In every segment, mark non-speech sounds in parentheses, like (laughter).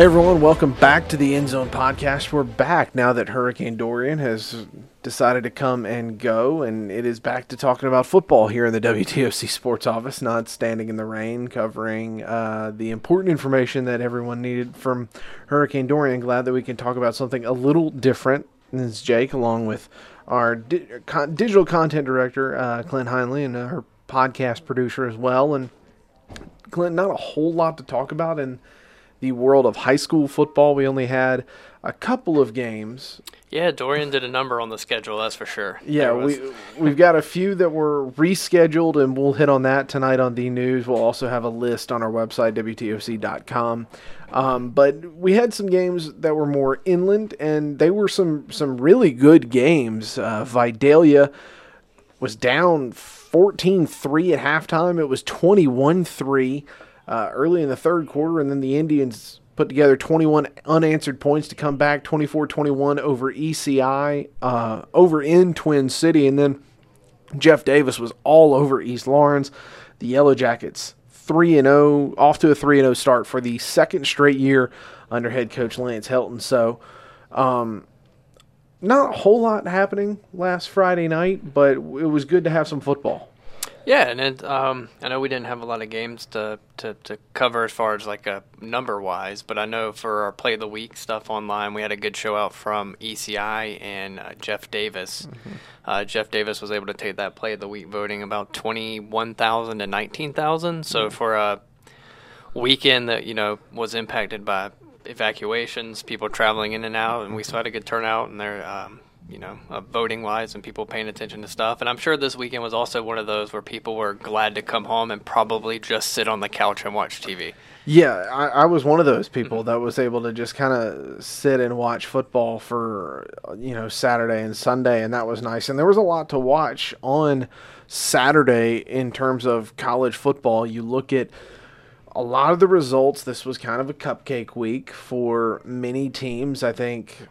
Hey everyone, welcome back to the End Zone Podcast. We're back now that Hurricane Dorian has decided to come and go, and it is back to talking about football here in the (laughs) WTOC Sports Office, not standing in the rain, covering uh, the important information that everyone needed from Hurricane Dorian. Glad that we can talk about something a little different. This is Jake, along with our di- con- digital content director, uh, Clint Hinely, and our podcast producer as well. And Clint, not a whole lot to talk about in the world of high school football. We only had a couple of games. Yeah, Dorian did a number on the schedule, that's for sure. Yeah, we we've got a few that were rescheduled, and we'll hit on that tonight on the News. We'll also have a list on our website wtoc.com. Um, but we had some games that were more inland, and they were some some really good games. Uh, Vidalia was down 14-3 at halftime. It was 21-3 uh, early in the third quarter, and then the Indians put together 21 unanswered points to come back 24-21 over ECI uh, over in Twin City, and then Jeff Davis was all over East Laurens. The Yellow Jackets 3 and 0 off to a 3 and 0 start for the second straight year under head coach Lance Helton. So, um, not a whole lot happening last Friday night, but it was good to have some football. Yeah, and it, um, I know we didn't have a lot of games to, to, to cover as far as like a number wise, but I know for our play of the week stuff online, we had a good show out from ECI and uh, Jeff Davis. Uh, Jeff Davis was able to take that play of the week voting about twenty one thousand to nineteen thousand. So for a weekend that you know was impacted by evacuations, people traveling in and out, and we still had a good turnout, and there, um, you know, uh, voting wise, and people paying attention to stuff. And I'm sure this weekend was also one of those where people were glad to come home and probably just sit on the couch and watch TV. Yeah, I, I was one of those people that was able to just kind of sit and watch football for you know Saturday and Sunday, and that was nice. And there was a lot to watch on Saturday in terms of college football. You look at a lot of the results. This was kind of a cupcake week for many teams. I think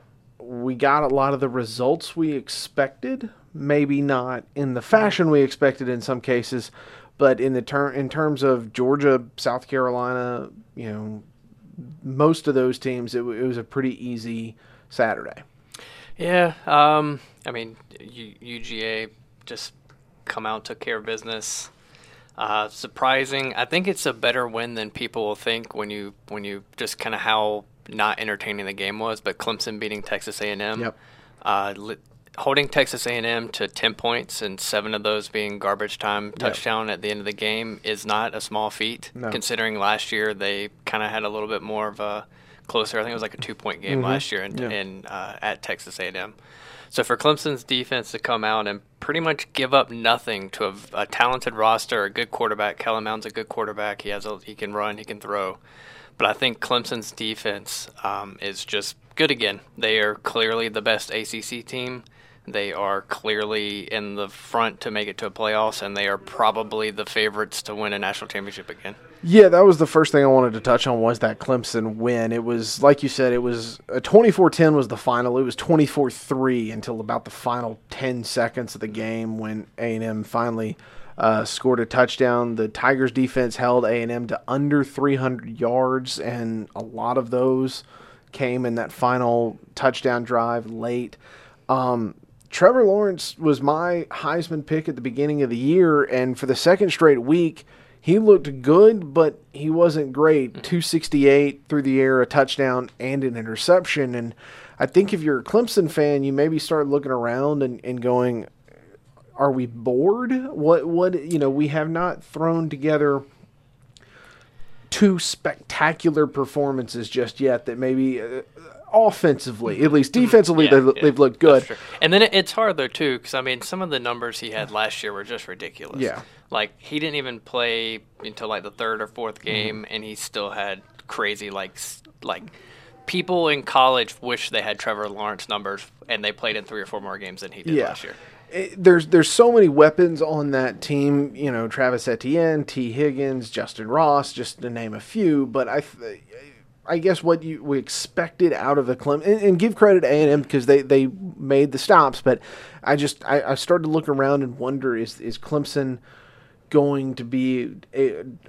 we got a lot of the results we expected. Maybe not in the fashion we expected in some cases, but in the ter- in terms of Georgia, South Carolina, you know, most of those teams, it, w- it was a pretty easy Saturday. Yeah, um, I mean, U- UGA just come out took care of business. Uh, surprising. I think it's a better win than people will think when you when you just kind of how not entertaining the game was. But Clemson beating Texas A&M, Yep. uh, li- holding Texas A&M to ten points and seven of those being garbage time touchdown at the end of the game is not a small feat. No. Considering last year they kind of had a little bit more of a closer. I think it was like a two point game last year in, Yeah. in uh, at Texas A&M. So for Clemson's defense to come out and pretty much give up nothing to a, a talented roster, a good quarterback. Kellen Mond's a good quarterback. He has a, he can run, he can throw. But I think Clemson's defense um, is just good again. They are clearly the best ACC team. They are clearly in the front to make it to a playoffs, and they are probably the favorites to win a national championship again. Yeah, that was the first thing I wanted to touch on was that Clemson win. It was like you said, it was a 24-10 was the final. It was 24-3 until about the final 10 seconds of the game when A&M finally uh, scored a touchdown. The Tigers defense held A&M to under 300 yards and a lot of those came in that final touchdown drive late. Um, Trevor Lawrence was my Heisman pick at the beginning of the year, and for the second straight week, he looked good, but he wasn't great. 268 through the air, a touchdown, and an interception. And I think if you're a Clemson fan, you maybe start looking around and, and going, are we bored? What, what, you know, we have not thrown together two spectacular performances just yet that maybe uh, offensively, at least defensively, Yeah, they've, yeah, they've looked good. And then it, it's hard though too, because I mean, some of the numbers he had last year were just ridiculous. Yeah. like he didn't even play until like the third or Mm-hmm. fourth game, and he still had crazy like like people in college wish they had Trevor Lawrence numbers, and they played in three or four more games than he did Yeah. last year. It- there's there's so many weapons on that team. You know, Travis Etienne, Tee Higgins, Justyn Ross, just to name a few. But I, th- I guess what you we expected out of the Clem and, and give credit to A and M because they they made the stops. But I just I, I started to look around and wonder is is Clemson going to be?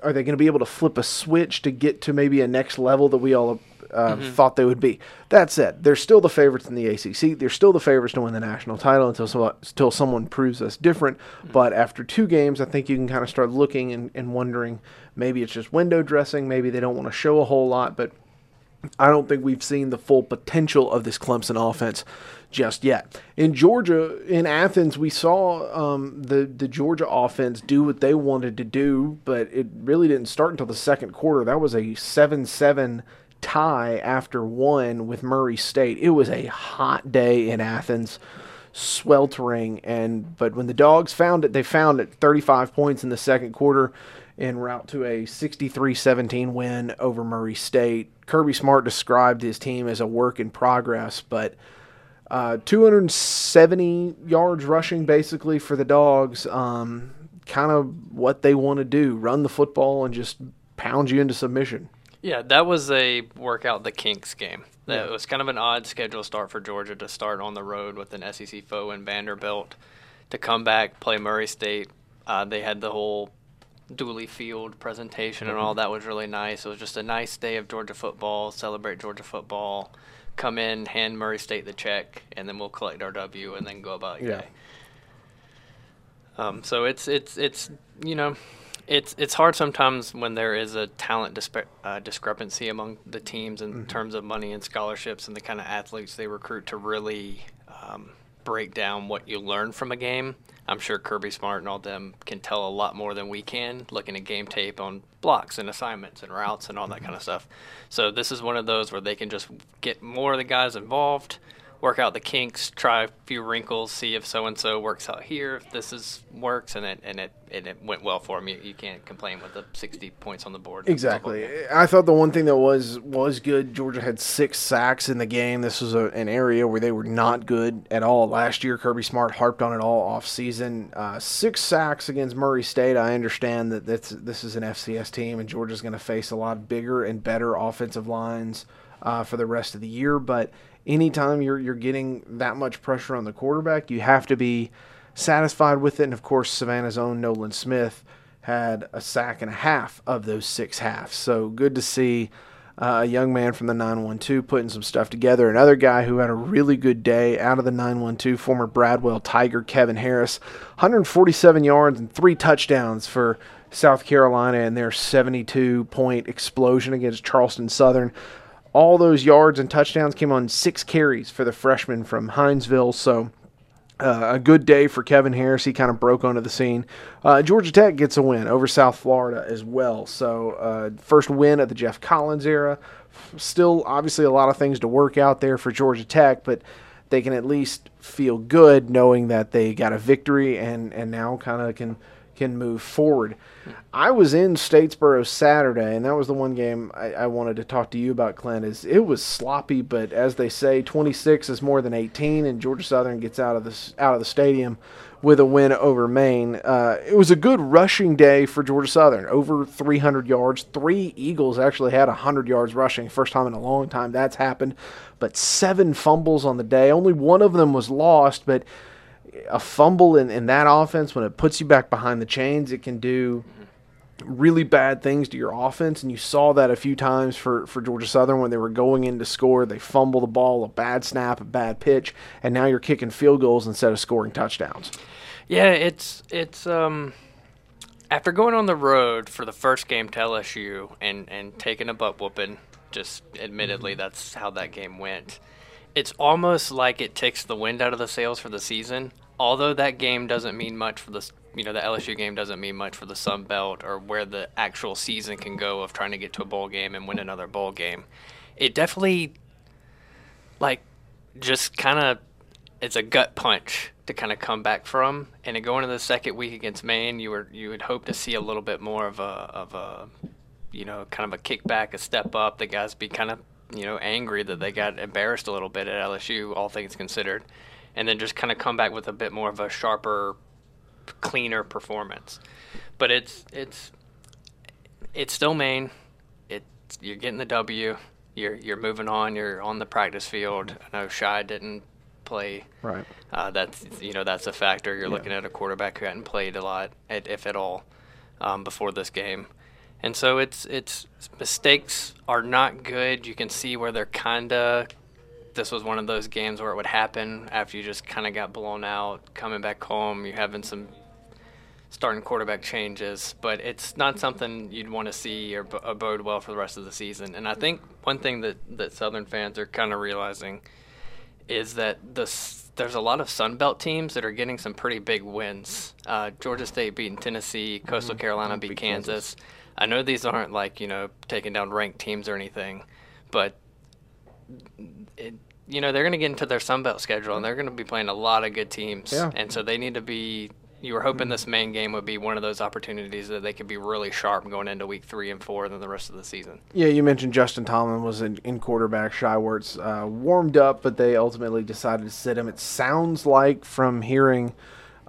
Are they going to be able to flip a switch to get to maybe a next level that we all uh, thought they would be? That said, they're still the favorites in the ACC. They're still the favorites to win the national title until so, until someone proves us different. But after two games, I think you can kind of start looking and, and wondering maybe it's just window dressing. Maybe they don't want to show a whole lot, but I don't think we've seen the full potential of this Clemson offense just yet. In Georgia, in Athens, we saw um, the the Georgia offense do what they wanted to do, but it really didn't start until the second quarter. That was a seven-seven tie after one with Murray State. It was a hot day in Athens, sweltering, and but when the Dogs found it, they found it. 35 points in the second quarter en route to a 63-17 win over Murray State. Kirby Smart described his team as a work in progress, but uh, 270 yards rushing basically for the Dogs. Um, kind of what they want to do: run the football and just pound you into submission. Yeah, that was a workout the Kinks game. That Yeah. was kind of an odd schedule start for Georgia to start on the road with an SEC foe in Vanderbilt, to come back play Murray State. Uh, they had the whole Dooley Field presentation and all that was really nice. It was just a nice day of Georgia football. Celebrate Georgia football. Come in, hand Murray State the check, and then we'll collect our W and then go about your Yeah. day. Um, so it's it's it's you know, it's it's hard sometimes when there is a talent disp- uh, discrepancy among the teams in terms of money and scholarships and the kind of athletes they recruit to really um, break down what you learn from a game. I'm sure Kirby Smart and all them can tell a lot more than we can looking at game tape on blocks and assignments and routes and all that mm-hmm. kind of stuff. So this is one of those where they can just get more of the guys involved work out the kinks, try a few wrinkles, see if so and so works out here, if this is works, and it and it and it went well for him. You, you can't complain with the 60 points on the board. Exactly. I thought the one thing that was was good. Georgia had six sacks in the game. This was a, an area where they were not good at all last year. Kirby Smart harped on it all off season. Uh, six sacks against Murray State. I understand that that's, this is an FCS team, and Georgia's going to face a lot bigger and better offensive lines uh, for the rest of the year. But anytime you're you're getting that much pressure on the quarterback, you have to be satisfied with it. And of course, Savannah's own Nolan Smith had a sack and a half of those six halves. So good to see uh, a young man from the 912 putting some stuff together. Another guy who had a really good day out of the 912, former Bradwell Tiger Kevin Harris, 147 yards and three touchdowns for South Carolina in their 72 point explosion against Charleston Southern. All those yards and touchdowns came on six carries for the freshman from Hinesville. So uh, a good day for Kevin Harris. He kind of broke onto the scene. Uh, Georgia Tech gets a win over South Florida as well. So, uh, first win of the Geoff Collins era. Still, obviously, a lot of things to work out there for Georgia Tech, but they can at least feel good knowing that they got a victory and, and now kind of can can move forward. I was in Statesboro Saturday, and that was the one game I, I wanted to talk to you about, Clint. Is it was sloppy, but as they say, 26 is more than 18, and Georgia Southern gets out of this out of the stadium with a win over Maine. Uh, it was a good rushing day for Georgia Southern, over 300 yards. Three Eagles actually had 100 yards rushing, first time in a long time that's happened. But seven fumbles on the day. Only one of them was lost, but a fumble in, in that offense, when it puts you back behind the chains, it can do really bad things to your offense. And you saw that a few times for, for Georgia Southern when they were going in to score. They fumble the ball, a bad snap, a bad pitch, and now you're kicking field goals instead of scoring touchdowns. Yeah, it's it's um after going on the road for the first game to LSU and and taking a butt whooping. Just admittedly, that's how that game went. It's almost like it takes the wind out of the sails for the season. Although that game doesn't mean much for the you know the LSU game doesn't mean much for the Sun Belt or where the actual season can go of trying to get to a bowl game and win another bowl game. It definitely like just kind of it's a gut punch to kind of come back from. And to go into the second week against Maine, you were you would hope to see a little bit more of a of a you know kind of a kickback, a step up. The guys be kind of you know angry that they got embarrassed a little bit at LSU, all things considered, and then just kind of come back with a bit more of a sharper, cleaner performance. But it's it's it's still Maine. It's you're getting the W. You're you're moving on. You're on the practice field. I know Shai didn't play. Right. Uh, that's you know that's a factor. You're looking at a quarterback who hadn't played a lot, at, if at all. um, before this game. And so it's it's mistakes are not good. You can see where they're kinda. This was one of those games where it would happen after you just kind of got blown out, coming back home. You're having some starting quarterback changes, but it's not something you'd want to see or b- bode well for the rest of the season. And I think one thing that that Southern fans are kind of realizing is that the there's a lot of Sun Belt teams that are getting some pretty big wins. Uh, Georgia State beating Tennessee, Coastal Mm-hmm. Carolina beat Kansas. I know these aren't like you know taking down ranked teams or anything, but it, you know they're going to get into their Sun Belt schedule and they're going to be playing a lot of good teams, Yeah. and so they need to be. You were hoping this Maine game would be one of those opportunities that they could be really sharp going into week three and four than the rest of the season. Yeah, you mentioned Justin Tomlin was in, in quarterback. Shai Werts uh, warmed up, but they ultimately decided to sit him. It sounds like from hearing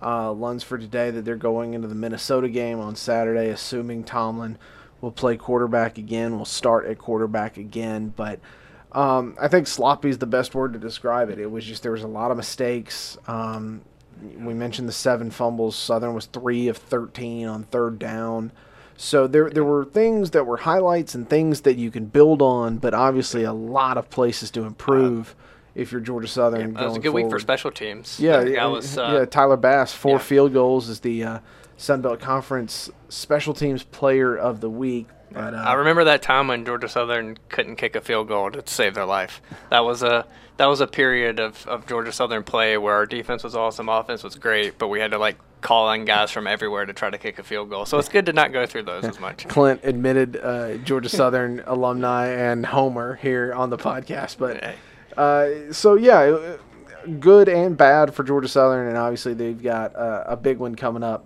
uh, Lunsford today that they're going into the Minnesota game on Saturday, assuming Tomlin will play quarterback again, will start at quarterback again. But um, I think sloppy is the best word to describe it. It was just there was a lot of mistakes. Um, we mentioned the seven fumbles. Southern was three of thirteen on third down. So there there were things that were highlights and things that you can build on, but obviously a lot of places to improve if you're Georgia Southern. That was a good week for special teams. Yeah, yeah, was, uh, yeah. Tyler Bass, four yeah. field goals, is the uh, Sun Belt Conference Special Teams Player of the Week. But, uh, I remember that time when Georgia Southern couldn't kick a field goal to save their life. That was a that was a period of, of Georgia Southern play where our defense was awesome, offense was great, but we had to like call in guys from everywhere to try to kick a field goal. So it's good to not go through those as much. Clint admitted uh, Georgia Southern (laughs) alumni and Homer here on the podcast, but Hey. Uh, so yeah, good and bad for Georgia Southern, and obviously they've got uh, a big one coming up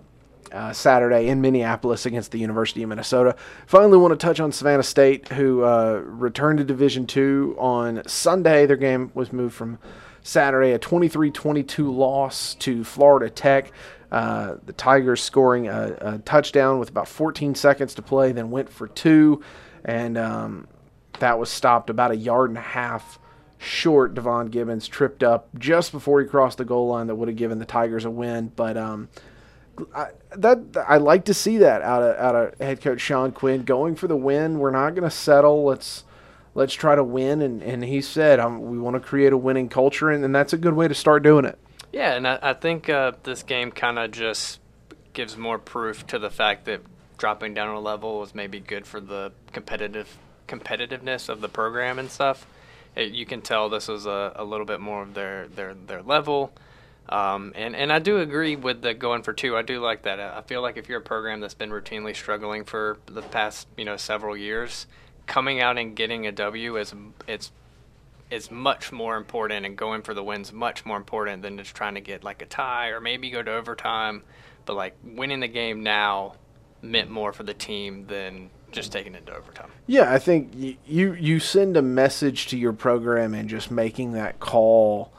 uh, Saturday in Minneapolis against the University of Minnesota. Finally, want to touch on Savannah State, who uh, returned to Division Two on Sunday. Their game was moved from Saturday, a 23-22 loss to Florida Tech. Uh, the Tigers scoring a, a touchdown with about 14 seconds to play, then went for two, and um, that was stopped about a yard and a half short. Devon Gibbons tripped up just before he crossed the goal line that would have given the Tigers a win, but um, I, that I like to see that out of out of head coach Shawn Quinn going for the win. We're not going to settle. Let's let's try to win. And, and he said um, we want to create a winning culture, and, and that's a good way to start doing it. Yeah, and I, I think uh, this game kind of just gives more proof to the fact that dropping down a level was maybe good for the competitive competitiveness of the program and stuff. It, you can tell this was a, a little bit more of their their their level. Um, and, and I do agree with the going for two. I do like that. I feel like if you're a program that's been routinely struggling for the past you know several years, coming out and getting a W is it's is much more important, and going for the wins much more important than just trying to get like a tie or maybe go to overtime. But like winning the game now meant more for the team than just taking it to overtime. Yeah, I think y- you you send a message to your program and just making that call.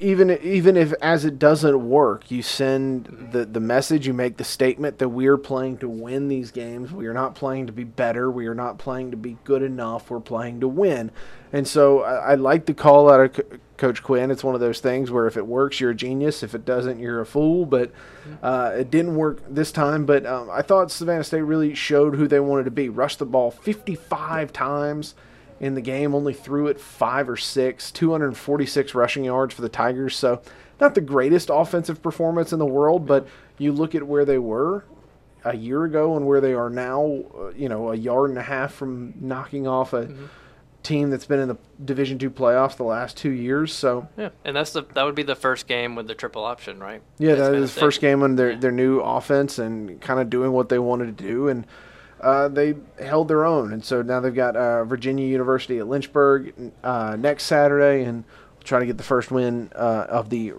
Even even if as it doesn't work, you send the the message. You make the statement that we are playing to win these games. We are not playing to be better. We are not playing to be good enough. We're playing to win. And so I, I like the call out of Coach Quinn. It's one of those things where if it works, you're a genius. If it doesn't, you're a fool. But uh, it didn't work this time. But um, I thought Savannah State really showed who they wanted to be. Rushed the ball 55 times in the game, only threw it five or six, 246 rushing yards for the Tigers. So not the greatest offensive performance in the world, but you look at where they were a year ago and where they are now, uh, you know, a yard and a half from knocking off a team that's been in the Division two playoffs the last two years. So Yeah, and that's the that would be the first game with the triple option, right? yeah, That's that Savannah the first game on their, Yeah. their new offense and kind of doing what they wanted to do. And uh, they held their own. And so now they've got uh, Virginia University at Lynchburg uh, next Saturday and try to get the first win uh, of the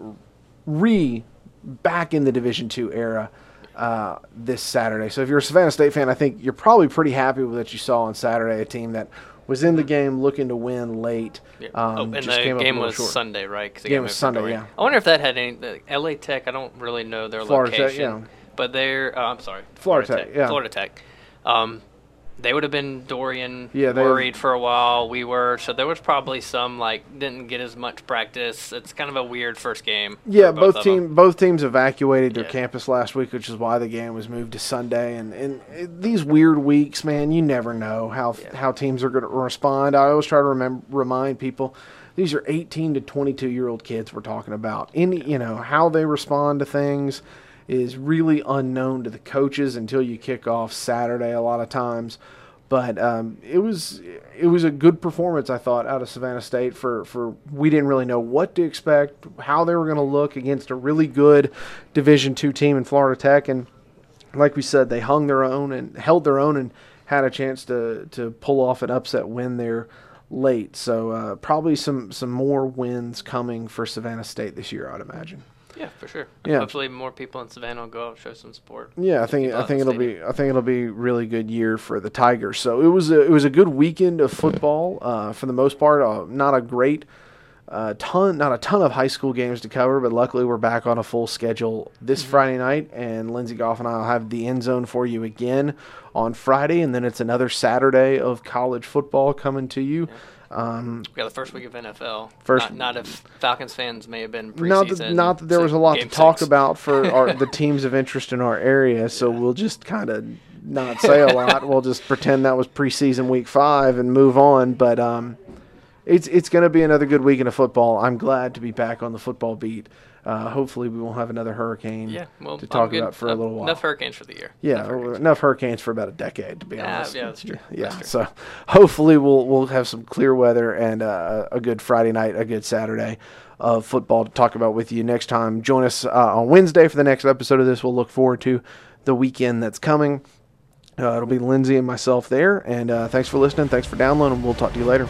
re back in the Division two era. Uh, this Saturday. So if you're a Savannah State fan, I think you're probably pretty happy with what you saw on Saturday. A team that was in the game looking to win late. Yeah. Um, oh, and just the came up a game was short. Sunday, right? 'Cause the Game moved was Sunday, yeah. I wonder if that had any. The LA Tech, I don't really know their Florida Tech, location, yeah. but they're. Uh, I'm sorry, Florida Tech, yeah. Florida Tech. Um, they would have been Dorian Yeah, worried for a while. We were, so there was probably some like didn't get as much practice. It's kind of a weird first game. Yeah, both, of team them. both teams evacuated their Yeah. campus last week, which is why the game was moved to Sunday. And, and these weird weeks, man, you never know how Yeah. how teams are going to respond. I always try to remember remind people these are 18 to 22 year old kids we're talking about. Any you know how they respond to things is really unknown to the coaches until you kick off Saturday. A lot of times. But um, it was it was a good performance, I thought, out of Savannah State. For, for we didn't really know what to expect, how they were going to look against a really good Division two team in Florida Tech, and like we said, they hung their own and held their own and had a chance to to pull off an upset win there late. So uh, probably some some more wins coming for Savannah State this year, I'd imagine. Yeah, for sure. Yeah. Hopefully, more people in Savannah will go out and show some support. Yeah, I think I think it'll be I think it'll be really good year for the Tigers. So it was a it was a good weekend of football uh, for the most part. Uh, not a great uh, ton not a ton of high school games to cover, but luckily we're back on a full schedule this Mm-hmm. Friday night, and Lindsey Goff and I will have the end zone for you again on Friday, and then it's another Saturday of college football coming to you. Um, We got the first week of NFL. First- not, not if Falcons fans may have been preseason. not that, not that there was a lot to game talk about for our, the (laughs) teams of interest in our area, so we'll just kind of not say a lot. (laughs) we'll just pretend that was preseason week five and move on. But um, it's it's going to be another good weekend of football. I'm glad to be back on the football beat. Uh, hopefully, we won't have another hurricane Yeah, well, to talk about for a little while. Enough hurricanes for the year. Yeah, Enough hurricanes. enough hurricanes for about a decade, to be honest. yeah, that's true. (laughs) Yeah, That's true. so hopefully we'll we'll have some clear weather and uh, a good Friday night, a good Saturday of football to talk about with you next time. Join us uh, on Wednesday for the next episode of this. We'll look forward to the weekend that's coming. Uh, it'll be Lindsay and myself there, and uh, thanks for listening. Thanks for downloading. We'll talk to you later.